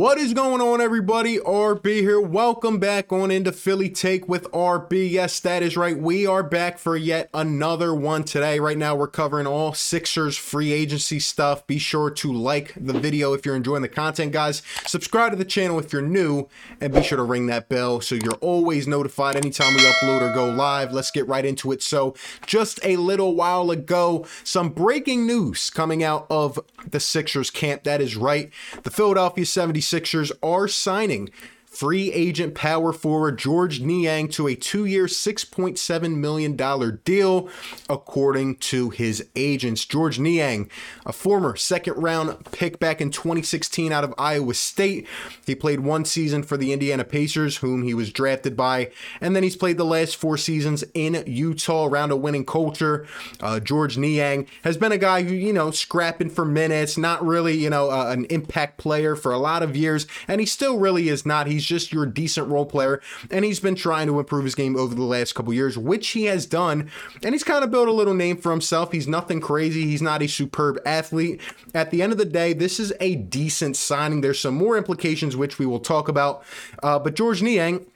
What is going on, everybody? RB here. Welcome back on into Philly Take with RB. Yes, that is right. We are back for yet another one today. Right now, we're covering all Sixers free agency stuff. Be sure to like the video if you're enjoying the content, guys. Subscribe to the channel if you're new, and be sure to ring that bell so you're always notified anytime we upload or go live. Let's get right into it. So, just a little while ago, some breaking news coming out of the Sixers camp. That is right. The Philadelphia 76 Sixers are signing free agent power forward George Niang to a two year, $6.7 million deal, according to his agents. George Niang, a former second round pick back in 2016 out of Iowa State. He played one season for the Indiana Pacers, whom he was drafted by, and then he's played the last four seasons in Utah around a winning culture. Uh, George Niang has been a guy who, you know, scrapping for minutes, not really, you know, uh, an impact player for a lot of years, and he still really is not. He's just your decent role player, and he's been trying to improve his game over the last couple years, which he has done, and he's kind of built a little name for himself. He's nothing crazy. He's not a superb athlete. At the end of the day, this is a decent signing. There's some more implications which we will talk about, uh, but George Niang.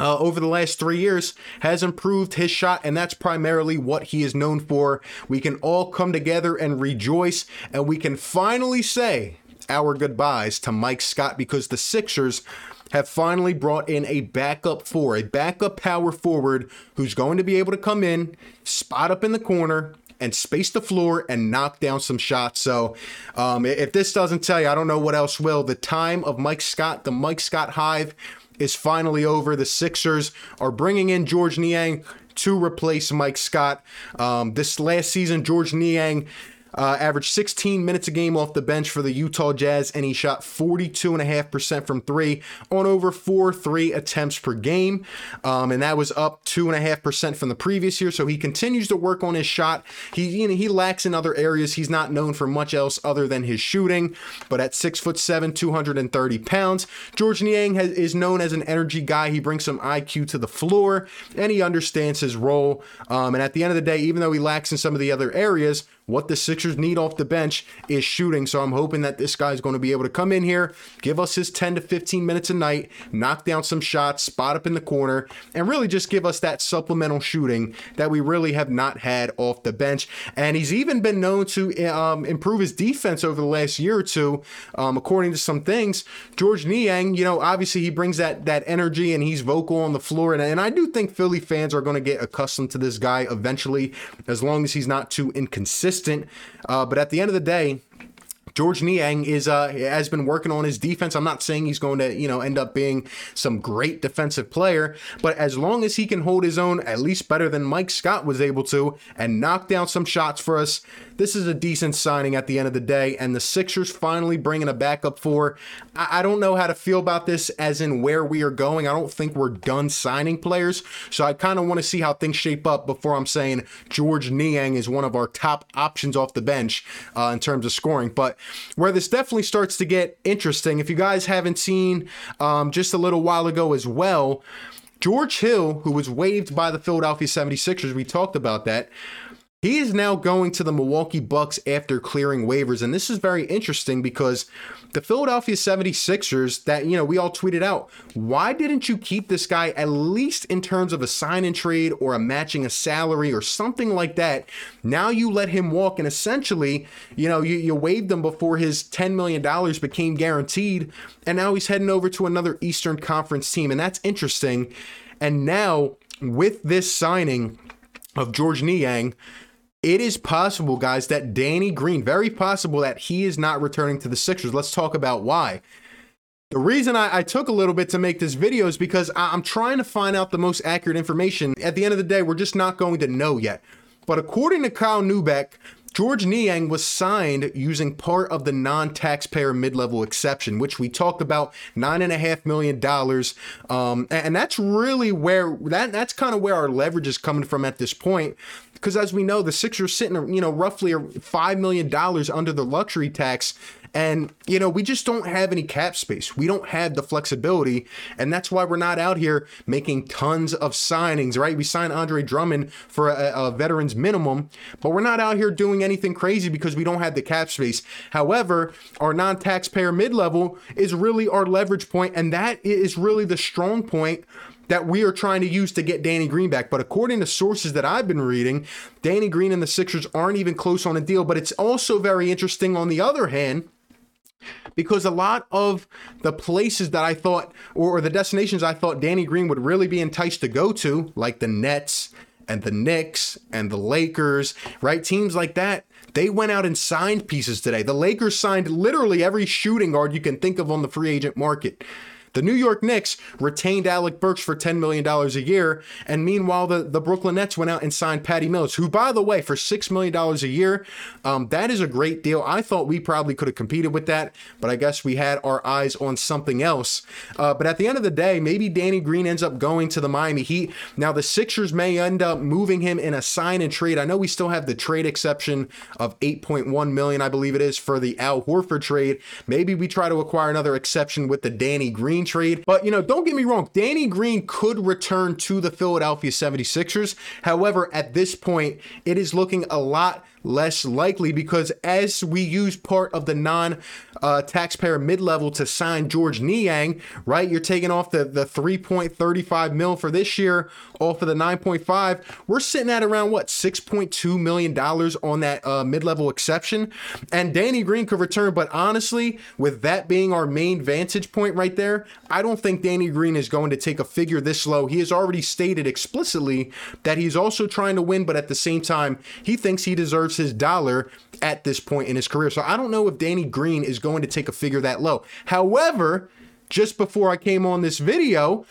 Uh, over the last three years has improved his shot, and that's primarily what he is known for. We can all come together and rejoice, and we can finally say our goodbyes to Mike Scott because the Sixers have finally brought in a backup four, a backup power forward who's going to be able to come in, spot up in the corner, and space the floor and knock down some shots. So, um, if this doesn't tell you, I don't know what else will. The time of Mike Scott, the Mike Scott Hive, is finally over. The Sixers are bringing in George Niang to replace Mike Scott. Um, this last season, George Niang uh, averaged 16 minutes a game off the bench for the Utah Jazz, and he shot 42.5% from three on over four three attempts per game. Um, and that was up 2.5% from the previous year. So he continues to work on his shot. He, you know, he lacks in other areas. He's not known for much else other than his shooting. But at six foot seven, 230 pounds, George Niang has, is known as an energy guy. He brings some IQ to the floor and he understands his role. Um, and at the end of the day, even though he lacks in some of the other areas, what the Sixers need off the bench is shooting. So I'm hoping that this guy's going to be able to come in here, give us his 10 to 15 minutes a night, knock down some shots, spot up in the corner, and really just give us that supplemental shooting that we really have not had off the bench. And he's even been known to um, improve his defense over the last year or two, um, according to some things. George Niang, you know, obviously he brings that that energy and he's vocal on the floor. And, and I do think Philly fans are going to get accustomed to this guy eventually, as long as he's not too inconsistent consistent. Uh, but at the end of the day, George Niang is uh, has been working on his defense. I'm not saying he's going to you know end up being some great defensive player, but as long as he can hold his own, at least better than Mike Scott was able to, and knock down some shots four us, this is a decent signing at the end of the day. And the Sixers finally bringing a backup for. I, I don't know how to feel about this, as in where we are going. I don't think we're done signing players, so I kind of want to see how things shape up before I'm saying George Niang is one of our top options off the bench uh, in terms of scoring, but where this definitely starts to get interesting. If you guys haven't seen um, just a little while ago as well, George Hill, who was waived by the Philadelphia 76ers, we talked about that. He is now going to the Milwaukee Bucks after clearing waivers. And this is very interesting because the Philadelphia 76ers, that, you know, we all tweeted out, why didn't you keep this guy at least in terms of a sign and trade or a matching a salary or something like that? Now you let him walk and essentially, you know, you, you waived him before his $10 million became guaranteed. And now he's heading over to another Eastern Conference team. And that's interesting. And now with this signing of George Niang, it is possible, guys, that Danny Green, very possible that he is not returning to the Sixers. Let's talk about why. The reason I, I, took a little bit to make this video is because I, I'm trying to find out the most accurate information. At the end of the day, we're just not going to know yet. But according to Kyle Neubeck, George Niang was signed using part of the non-taxpayer mid-level exception, which we talked about nine and a half million dollars, um, and that's really where that that's kind of where our leverage is coming from at this point because as we know, the Sixers sitting, you know, roughly five million dollars under the luxury tax, And, you know, we just don't have any cap space. We don't have the flexibility. And that's why we're not out here making tons of signings, right? We signed Andre Drummond for a, a veteran's minimum, but we're not out here doing anything crazy because we don't have the cap space. However, our non taxpayer mid level is really our leverage point, and that is really the strong point that we are trying to use to get Danny Green back. But according to sources that I've been reading, Danny Green and the Sixers aren't even close on a deal. But it's also very interesting on the other hand because a lot of the places that I thought, or, the destinations I thought Danny Green would really be enticed to go to, like the Nets and the Knicks and the Lakers, right? Teams like that, they went out and signed pieces today. The Lakers signed literally every shooting guard you can think of on the free agent market. The New York Knicks retained Alec Burks for $10 million a year. And meanwhile, the, the Brooklyn Nets went out and signed Patty Mills, who, by the way, for $6 million a year, um, that is a great deal. I thought we probably could have competed with that, but I guess we had our eyes on something else. Uh, but at the end of the day, maybe Danny Green ends up going to the Miami Heat. Now, the Sixers may end up moving him in a sign and trade. I know we still have the trade exception of 8.1 million, I believe it is, for the Al Horford trade. Maybe we try to acquire another exception with the Danny Green Green trade. But, you know, don't get me wrong, Danny Green could return to the Philadelphia 76ers. However, at this point, it is looking a lot less likely because as we use part of the non uh, taxpayer mid level to sign George Niang, right? You're taking off the, the 3.35 mil for this year off of the 9.5. We're sitting at around what, $6.2 million on that uh, mid level exception. And Danny Green could return. But honestly, with that being our main vantage point right there, I don't think Danny Green is going to take a figure this low. He has already stated explicitly that he's also trying to win, but at the same time, he thinks he deserves his dollar at this point in his career. So I don't know if Danny Green is going to take a figure that low. However, just before I came on this video,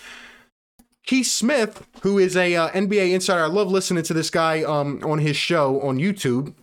Keith Smith, who is a uh, NBA insider, I love listening to this guy um, on his show on YouTube.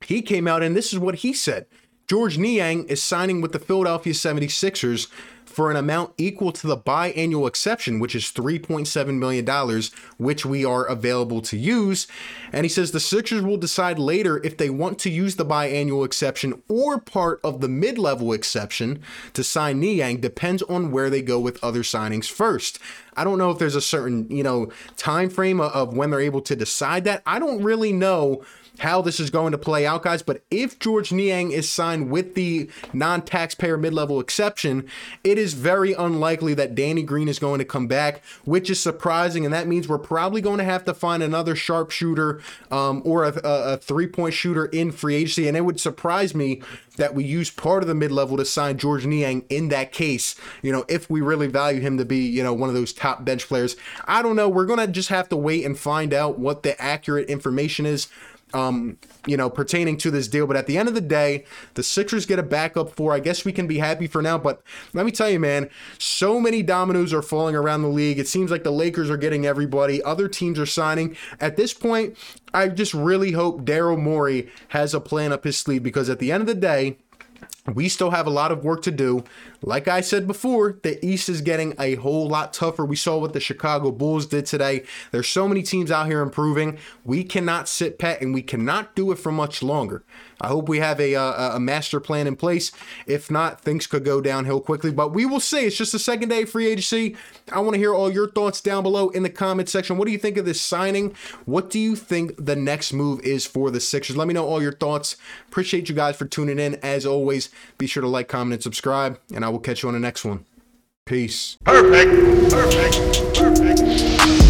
He came out and this is what he said. George Niang is signing with the Philadelphia 76ers for an amount equal to the biannual exception, which is $3.7 million, which we are available to use. And he says the Sixers will decide later if they want to use the biannual exception or part of the mid level exception to sign Niang, depends on where they go with other signings first. I don't know if there's a certain, you know, time frame of when they're able to decide that. I don't really know how this is going to play out, guys. But if George Niang is signed with the non taxpayer mid level exception, it is very unlikely that Danny Green is going to come back, which is surprising. And that means we're probably going to have to find another sharpshooter um, or a, a three point shooter in free agency. And it would surprise me that we use part of the mid level to sign George Niang in that case, you know, if we really value him to be, you know, one of those top bench players. I don't know. We're going to just have to wait and find out what the accurate information is um, you know, pertaining to this deal. But at the end of the day, the Sixers get a backup four. I guess we can be happy for now. But let me tell you, man, so many dominoes are falling around the league. It seems like the Lakers are getting everybody. Other teams are signing. At this point, I just really hope Daryl Morey has a plan up his sleeve because at the end of the day, we still have a lot of work to do. Like I said before, the East is getting a whole lot tougher. We saw what the Chicago Bulls did today. There's so many teams out here improving. We cannot sit pat and we cannot do it for much longer. I hope we have a, uh, a, a master plan in place. If not, things could go downhill quickly, but we will see. It's just the second day of free agency. I want to hear all your thoughts down below in the comment section. What do you think of this signing? What do you think the next move is for the Sixers? Let me know all your thoughts. Appreciate you guys for tuning in. As always, be sure to like, comment, and subscribe, and I will catch you on the next one. Peace. Perfect. Perfect. Perfect.